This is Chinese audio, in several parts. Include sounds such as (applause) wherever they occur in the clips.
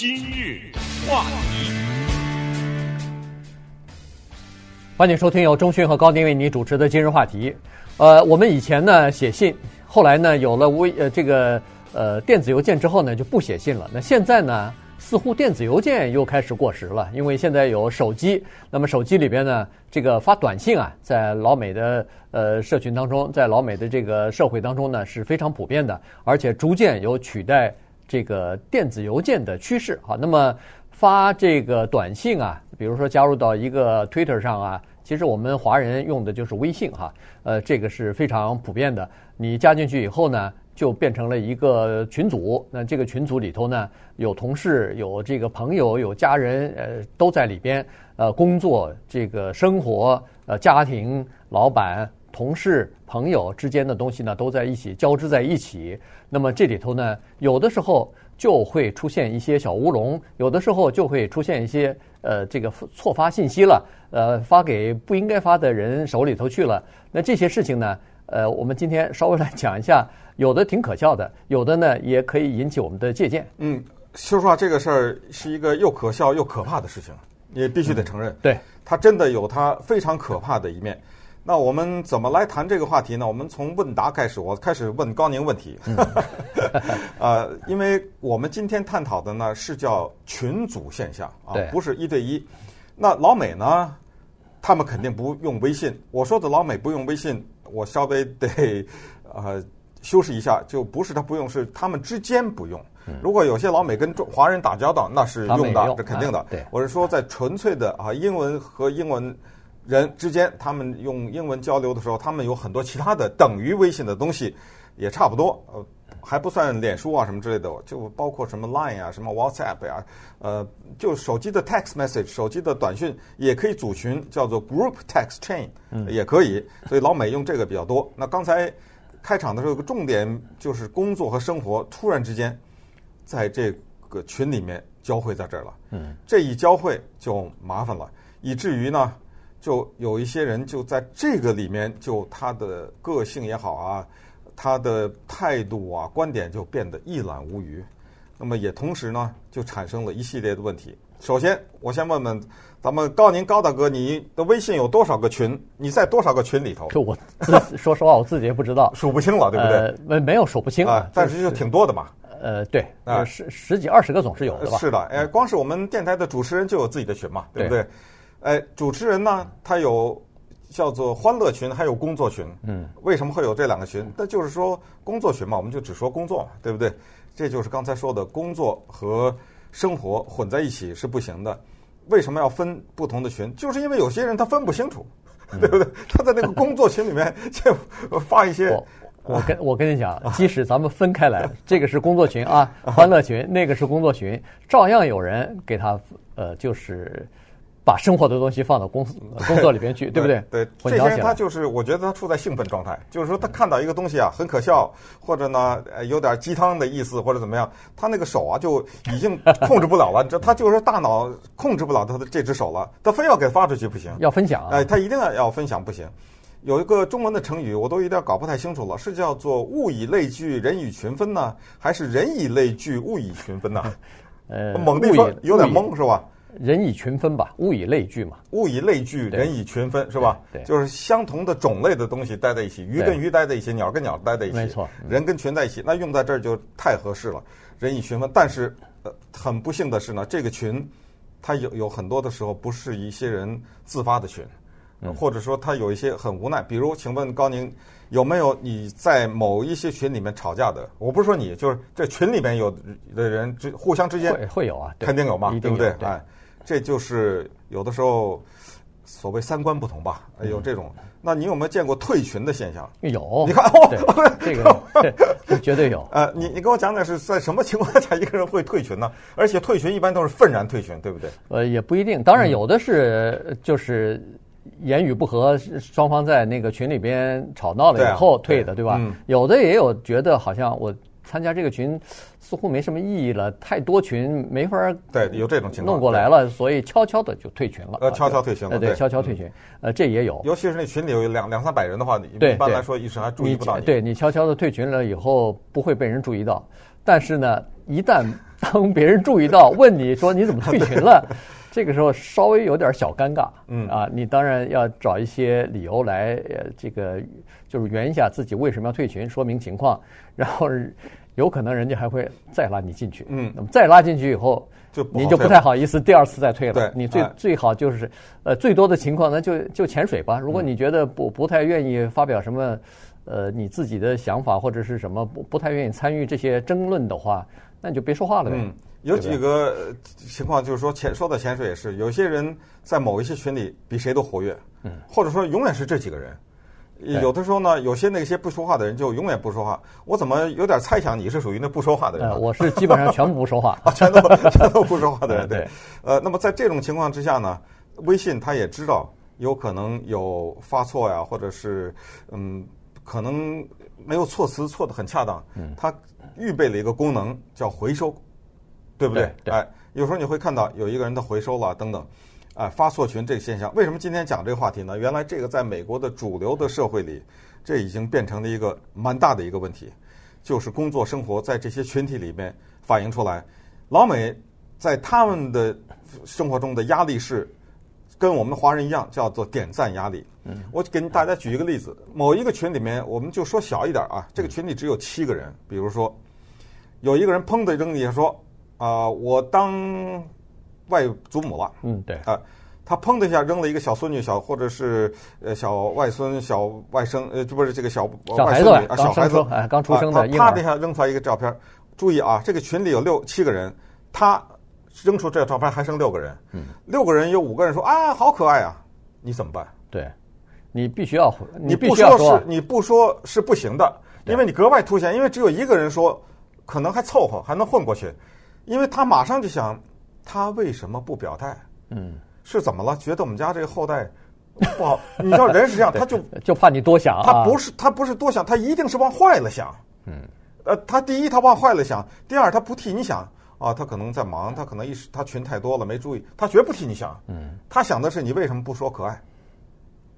今日话题，欢迎收听由钟迅和高宁为你主持的今日话题。呃，我们以前呢写信，后来呢有了微呃这个呃电子邮件之后呢就不写信了。那现在呢？似乎电子邮件又开始过时了，因为现在有手机。那么手机里边呢，这个发短信啊，在老美的呃社群当中，在老美的这个社会当中呢是非常普遍的，而且逐渐有取代这个电子邮件的趋势。好，那么发这个短信啊，比如说加入到一个 Twitter 上啊，其实我们华人用的就是微信哈，呃，这个是非常普遍的。你加进去以后呢，就变成了一个群组，那这个群组里头呢，有同事、有这个朋友、有家人，呃，都在里边。呃，工作、这个生活、呃，家庭、老板、同事、朋友之间的东西呢，都在一起交织在一起。那么这里头呢，有的时候就会出现一些小乌龙，有的时候就会出现一些呃，这个错发信息了，呃，发给不应该发的人手里头去了。那这些事情呢，呃，我们今天稍微来讲一下。有的挺可笑的，有的呢也可以引起我们的借鉴。嗯，说实话，这个事儿是一个又可笑又可怕的事情，也必须得承认。对，它真的有它非常可怕的一面。那我们怎么来谈这个话题呢？我们从问答开始，我开始问高宁问题。嗯、(laughs) 呃，因为我们今天探讨的呢是叫群组现象啊，不是一对一。那老美呢，他们肯定不用微信。我说的老美不用微信，我稍微得呃。修饰一下，就不是他不用，是他们之间不用。如果有些老美跟中华人打交道，那是用的，这肯定的。对，我是说，在纯粹的啊英文和英文人之间，他们用英文交流的时候，他们有很多其他的等于微信的东西，也差不多。呃，还不算脸书啊什么之类的，就包括什么 Line 啊、什么 WhatsApp 呀，呃，就手机的 text message、手机的短讯也可以组群，叫做 group text chain，也可以。所以老美用这个比较多。那刚才。开场的时候有个重点，就是工作和生活突然之间在这个群里面交汇在这儿了。嗯，这一交汇就麻烦了，以至于呢，就有一些人就在这个里面，就他的个性也好啊，他的态度啊、观点就变得一览无余。那么也同时呢，就产生了一系列的问题。首先，我先问问咱们高宁高大哥，你的微信有多少个群？你在多少个群里头？就我自说实话，我自己也不知道，数不清了，对不对？没、呃、没有数不清啊，但是就挺多的嘛。呃，对，啊，十十几二十个总是有的吧？是的，哎，光是我们电台的主持人就有自己的群嘛，对不对？哎，主持人呢，他有叫做欢乐群，还有工作群。嗯，为什么会有这两个群？那就是说工作群嘛，我们就只说工作嘛，对不对？这就是刚才说的工作和。生活混在一起是不行的，为什么要分不同的群？就是因为有些人他分不清楚，(laughs) 对不对？他在那个工作群里面 (laughs) 就发一些。(laughs) 我我跟我跟你讲，即使咱们分开来，这个是工作群啊，欢乐群，那个是工作群，照样有人给他呃，就是。把生活的东西放到公司 (laughs) 工作里边去，对不对？对，这些人他就是，我觉得他处在兴奋状态，就是说他看到一个东西啊，很可笑，或者呢有点鸡汤的意思，或者怎么样，他那个手啊就已经控制不了了。这他就是大脑控制不了他的这只手了，他非要给发出去不行，要分享。哎，他一定要要分享不行。有一个中文的成语，我都有点搞不太清楚了，是叫做物以类聚，人以群分呢，还是人以类聚，物以群分呢？(laughs) 呃，猛地说有点懵是吧？人以群分吧，物以类聚嘛。物以类聚，人以群分，是吧？对，就是相同的种类的东西待在一起，鱼跟鱼待在一起，鸟跟鸟待在一起，没错。人跟群在一起，那用在这儿就太合适了。人以群分，但是呃，很不幸的是呢，这个群，它有有很多的时候不是一些人自发的群，嗯或者说他有一些很无奈。比如，请问高宁有没有你在某一些群里面吵架的？我不是说你，就是这群里面有的人之互相之间会会有啊，肯定有嘛，对不对？对。这就是有的时候所谓三观不同吧，有这种。那你有没有见过退群的现象？有，你看哦，(laughs) 这个绝对有。呃，你你给我讲讲是在什么情况下一个人会退群呢？而且退群一般都是愤然退群，对不对？呃，也不一定，当然有的是就是言语不合，双方在那个群里边吵闹了以后退的，对吧？有的也有觉得好像我。参加这个群似乎没什么意义了，太多群没法对，有这种情况弄过来了，所以悄悄的就退群了。呃，悄悄退群了，对，悄悄退群。呃，这也有，尤其是那群里有两两三百人的话，你一般来说一时还注意不到你。对，你悄悄的退群了以后，不会被人注意到。但是呢，一旦当别人注意到，问你说你怎么退群了，(laughs) 这个时候稍微有点小尴尬。嗯啊，你当然要找一些理由来，呃，这个就是圆一下自己为什么要退群，说明情况，然后有可能人家还会再拉你进去。嗯，那么再拉进去以后，就你就不太好意思第二次再退了。对，你最最好就是，呃，最多的情况那就就潜水吧。如果你觉得不不太愿意发表什么。呃，你自己的想法或者是什么不不太愿意参与这些争论的话，那你就别说话了呗。嗯，有几个情况就是说潜说到潜水也是，有些人在某一些群里比谁都活跃，嗯，或者说永远是这几个人。有的时候呢，有些那些不说话的人就永远不说话。我怎么有点猜想你是属于那不说话的人？呃，我是基本上全部不说话啊，(laughs) 全都全都不说话的人。(laughs) 对，呃，那么在这种情况之下呢，微信他也知道有可能有发错呀，或者是嗯。可能没有措辞错的很恰当，他预备了一个功能叫回收，对不对？对。哎，有时候你会看到有一个人的回收了等等，哎，发错群这个现象，为什么今天讲这个话题呢？原来这个在美国的主流的社会里，这已经变成了一个蛮大的一个问题，就是工作生活在这些群体里面反映出来，老美在他们的生活中的压力是跟我们华人一样，叫做点赞压力。嗯，我给大家举一个例子，某一个群里面，我们就说小一点啊，这个群里只有七个人。比如说，有一个人砰的扔地下说：“啊、呃，我当外祖母了。”嗯，对。啊，他砰的一下扔了一个小孙女，小或者是呃小外孙、小外甥，呃，这不是这个小小孩子啊，小孩子哎，刚出生的。他啪的一下扔出来一个照片，注意啊，这个群里有六七个人，他扔出这个照片还剩六个人。嗯，六个人有五个人说啊，好可爱啊，你怎么办？对。你必须要，你不说是，你不说是不行的，因为你格外凸显，因为只有一个人说，可能还凑合，还能混过去，因为他马上就想，他为什么不表态？嗯，是怎么了？觉得我们家这个后代不好？(laughs) 你知道人是这样，他就就怕你多想，他不是他不是多想，他一定是往坏了想。嗯，呃，他第一他往坏了想，第二他不替你想啊，他可能在忙，他可能一时他群太多了没注意，他绝不替你想。嗯，他想的是你为什么不说可爱？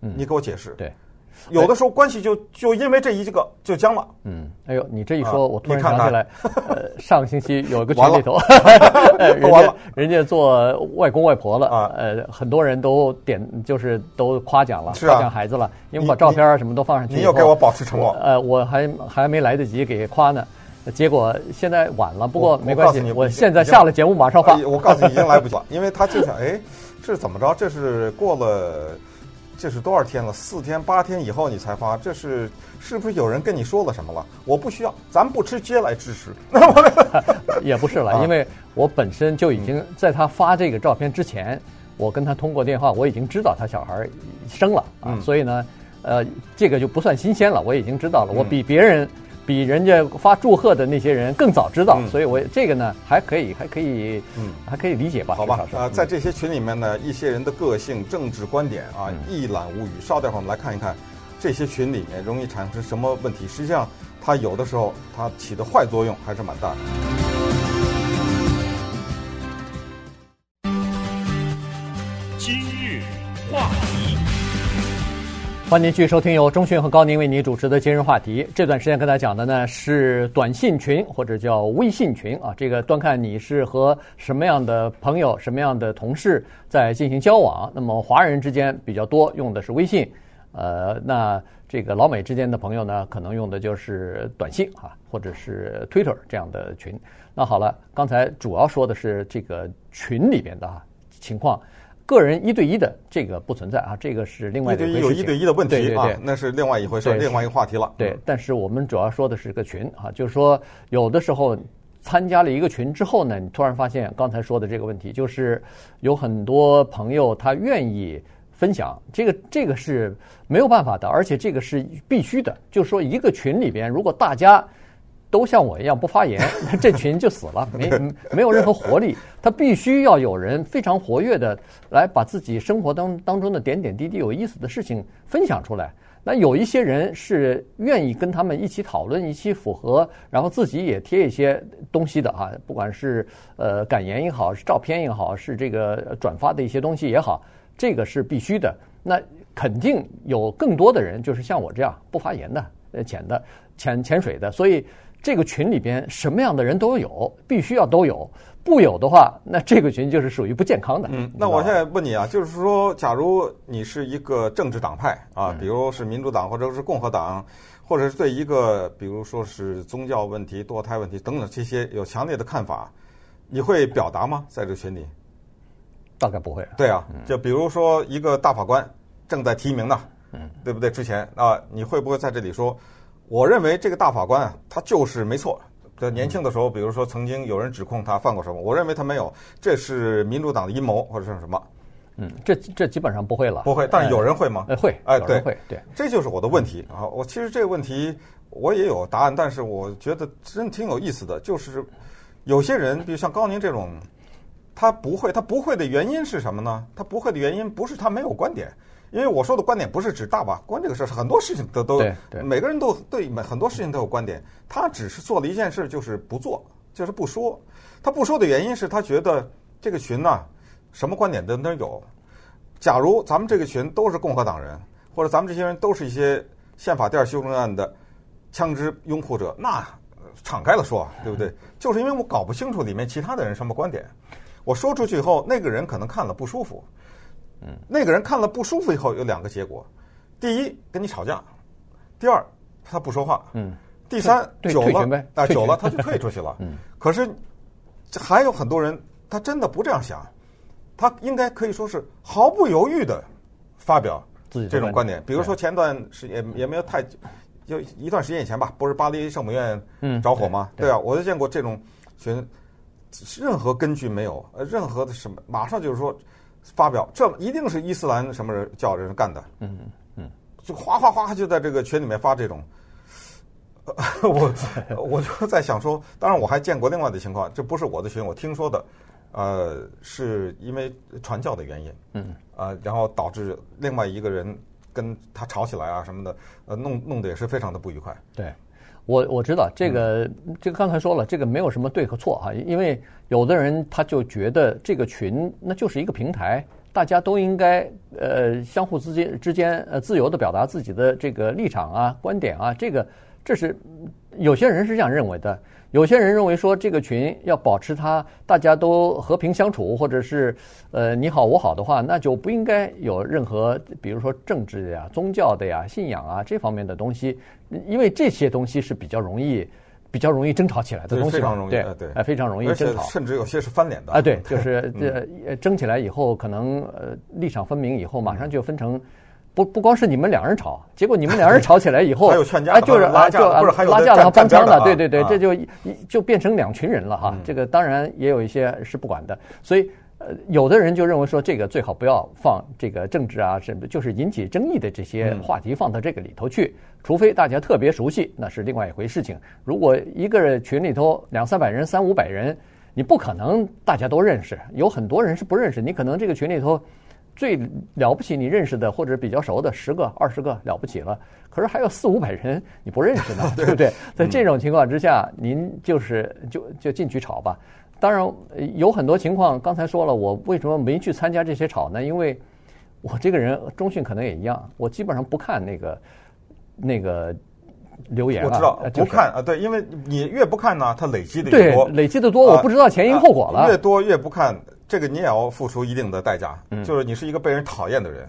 嗯，你给我解释。对，有的时候关系就就因为这一个就僵了。嗯，哎呦，你这一说，我突然想起来，(laughs) 呃，上个星期有一个 (laughs) 群里头，(laughs) 完了，人家做外公外婆了啊，呃，很多人都点就是都夸奖了，夸奖孩子了，因为把照片什么都放上去。你要给我保持沉默。呃，我还还没来得及给夸呢，结果现在晚了。不过没关系，我现在下了节目马上发。我告诉你，已经来不及了，因为他就想，哎，这是怎么着？这是过了。这是多少天了？四天八天以后你才发，这是是不是有人跟你说了什么了？我不需要，咱不吃嗟来之食。(laughs) 也不是了，因为我本身就已经在他发这个照片之前，我跟他通过电话，我已经知道他小孩生了啊，所以呢，呃，这个就不算新鲜了，我已经知道了，我比别人。比人家发祝贺的那些人更早知道，嗯、所以我这个呢还可以，还可以，嗯，还可以理解吧？好吧，啊、呃，在这些群里面呢，一些人的个性、政治观点啊，一览无余。稍待会儿我们来看一看，这些群里面容易产生什么问题？实际上，它有的时候它起的坏作用还是蛮大的。今日话题。欢迎继续收听由中讯和高宁为您主持的今日话题。这段时间跟大家讲的呢是短信群或者叫微信群啊，这个端看你是和什么样的朋友、什么样的同事在进行交往。那么华人之间比较多用的是微信，呃，那这个老美之间的朋友呢，可能用的就是短信啊，或者是 Twitter 这样的群。那好了，刚才主要说的是这个群里边的情况。个人一对一的这个不存在啊，这个是另外一回事。有一对一的问题对对对，那是另外一回事，另外一个话题了。对，但是我们主要说的是个群啊，就是说有的时候参加了一个群之后呢，你突然发现刚才说的这个问题，就是有很多朋友他愿意分享，这个这个是没有办法的，而且这个是必须的。就是说一个群里边，如果大家都像我一样不发言，(laughs) 这群就死了，没没有任何活力。他必须要有人非常活跃的来把自己生活当当中的点点滴滴有意思的事情分享出来。那有一些人是愿意跟他们一起讨论、一起符合，然后自己也贴一些东西的哈，不管是呃感言也好，是照片也好，是这个转发的一些东西也好，这个是必须的。那肯定有更多的人就是像我这样不发言的、呃浅的、潜潜水的，所以。这个群里边什么样的人都有，必须要都有。不有的话，那这个群就是属于不健康的。嗯，那我现在问你啊，就是说，假如你是一个政治党派啊，比如是民主党或者是共和党，或者是对一个比如说是宗教问题、堕胎问题等等这些有强烈的看法，你会表达吗？在这个群里？大概不会。对啊，就比如说一个大法官正在提名呢，嗯，对不对？之前啊，你会不会在这里说，我认为这个大法官啊，他就是没错。在年轻的时候，比如说曾经有人指控他犯过什么，我认为他没有，这是民主党的阴谋或者是什么？嗯，这这基本上不会了，不会。但是有人会吗？呃，会，哎，对，会，对，这就是我的问题啊。我其实这个问题我也有答案，但是我觉得真挺有意思的，就是有些人，比如像高宁这种，他不会，他不会的原因是什么呢？他不会的原因不是他没有观点。因为我说的观点不是指大法官这个事儿，很多事情都都，每个人都对很多事情都有观点。他只是做了一件事，就是不做，就是不说。他不说的原因是他觉得这个群呢，什么观点都能有。假如咱们这个群都是共和党人，或者咱们这些人都是一些宪法第二修正案的枪支拥护者，那敞开了说，对不对？(laughs) 就是因为我搞不清楚里面其他的人什么观点，我说出去以后，那个人可能看了不舒服。嗯，那个人看了不舒服以后有两个结果，第一跟你吵架，第二他不说话，嗯，第三久了啊久了他就退出去了，(laughs) 嗯，可是还有很多人他真的不这样想，他应该可以说是毫不犹豫的发表这种观点，比如说前段时间也没有太就一段时间以前吧，不是巴黎圣母院着火吗？对啊，我就见过这种群，任何根据没有，呃，任何的什么，马上就是说。发表，这一定是伊斯兰什么人叫人干的，嗯嗯，就哗哗哗就在这个群里面发这种，(laughs) 我 (laughs) 我就在想说，当然我还见过另外的情况，这不是我的群，我听说的，呃，是因为传教的原因，嗯。呃，然后导致另外一个人跟他吵起来啊什么的，呃，弄弄得也是非常的不愉快，对。我我知道这个，这个刚才说了，这个没有什么对和错啊，因为有的人他就觉得这个群那就是一个平台，大家都应该呃相互之间之间呃自由的表达自己的这个立场啊、观点啊，这个这是有些人是这样认为的。有些人认为说，这个群要保持它大家都和平相处，或者是呃你好我好的话，那就不应该有任何比如说政治的呀、宗教的呀、信仰啊这方面的东西，因为这些东西是比较容易、比较容易争吵起来的东西，非常容易，对对，非常容易争吵，甚至有些是翻脸的啊，对，就是 (laughs) 这争起来以后，可能呃立场分明以后，马上就分成。不不光是你们两人吵，结果你们两人吵起来以后，还有劝架，就是拉架，不是还有拉架的、翻枪的，对对对，啊、这就就变成两群人了哈。嗯、这个当然也有一些是不管的，所以呃，有的人就认为说，这个最好不要放这个政治啊，什么就是引起争议的这些话题放到这个里头去，嗯、除非大家特别熟悉，那是另外一回事情。如果一个群里头两三百人、三五百人，你不可能大家都认识，有很多人是不认识，你可能这个群里头。最了不起，你认识的或者比较熟的十个、二十个了不起了，可是还有四五百人你不认识呢，(laughs) 对不对？在这种情况之下，您就是就就进去炒吧。当然有很多情况，刚才说了，我为什么没去参加这些炒呢？因为我这个人，中讯可能也一样，我基本上不看那个那个留言。我知道不看啊，对，因为你越不看呢，它累积的越多，累积的多，我不知道前因后果了。越多越不看。这个你也要付出一定的代价，就是你是一个被人讨厌的人，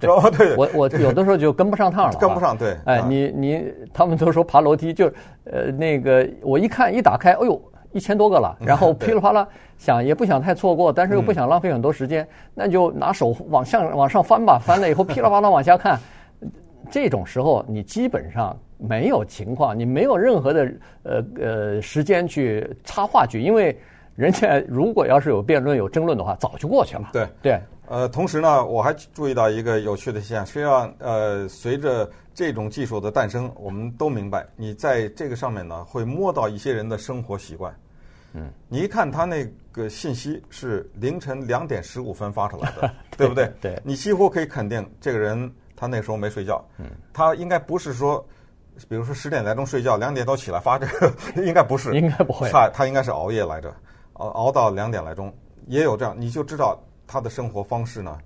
对，(laughs) 我我有的时候就跟不上趟了，跟不上，对，哎，你你他们都说爬楼梯，就呃那个我一看一打开，哎呦一千多个了，然后噼里啪啦想也不想太错过，但是又不想浪费很多时间，那就拿手往上往上翻吧，翻了以后 (laughs) 噼里啪啦往下看，这种时候你基本上没有情况，你没有任何的呃呃时间去插话剧，因为。人家如果要是有辩论、有争论的话，早就过去了。对对，呃，同时呢，我还注意到一个有趣的现象，实际上，呃，随着这种技术的诞生，我们都明白，你在这个上面呢，会摸到一些人的生活习惯。嗯，你一看他那个信息是凌晨两点十五分发出来的，(laughs) 对，不对？对，你几乎可以肯定，这个人他那时候没睡觉。嗯，他应该不是说，比如说十点来钟睡觉，两点多起来发这个，(laughs) 应该不是，应该不会，他他应该是熬夜来着。熬熬到两点来钟，也有这样，你就知道他的生活方式呢，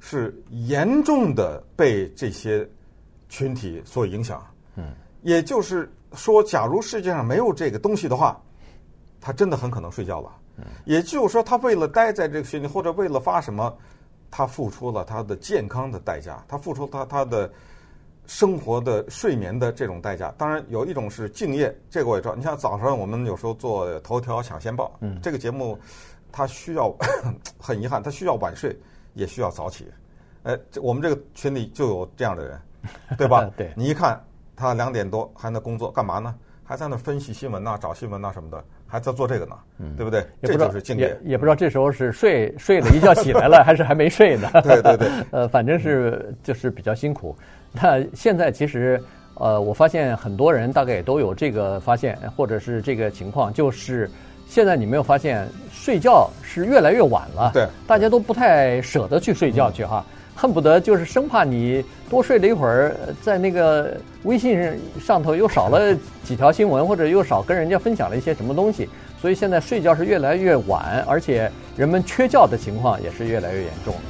是严重的被这些群体所影响。嗯，也就是说，假如世界上没有这个东西的话，他真的很可能睡觉了。也就是说，他为了待在这个群体，或者为了发什么，他付出了他的健康的代价，他付出他他的生活的睡眠的这种代价。当然，有一种是敬业，这个我也知道。你像早上我们有时候做头条抢先报，嗯，这个节目它需要 (coughs) 很遗憾，它需要晚睡，也需要早起。哎，我们这个群里就有这样的人，(laughs) 对吧？对，你一看。他两点多还在工作，干嘛呢？还在那分析新闻呐、啊，找新闻呐、啊、什么的，还在做这个呢，嗯、对不对？也不知道这就是敬业。也也不知道这时候是睡睡了一觉起来了，(laughs) 还是还没睡呢？对对对。(laughs) 呃，反正是就是比较辛苦。那现在其实呃，我发现很多人大概也都有这个发现，或者是这个情况，就是现在你没有发现睡觉是越来越晚了。对。大家都不太舍得去睡觉去哈。嗯恨不得就是生怕你多睡了一会儿，在那个微信上头又少了几条新闻，或者又少跟人家分享了一些什么东西，所以现在睡觉是越来越晚，而且人们缺觉的情况也是越来越严重了。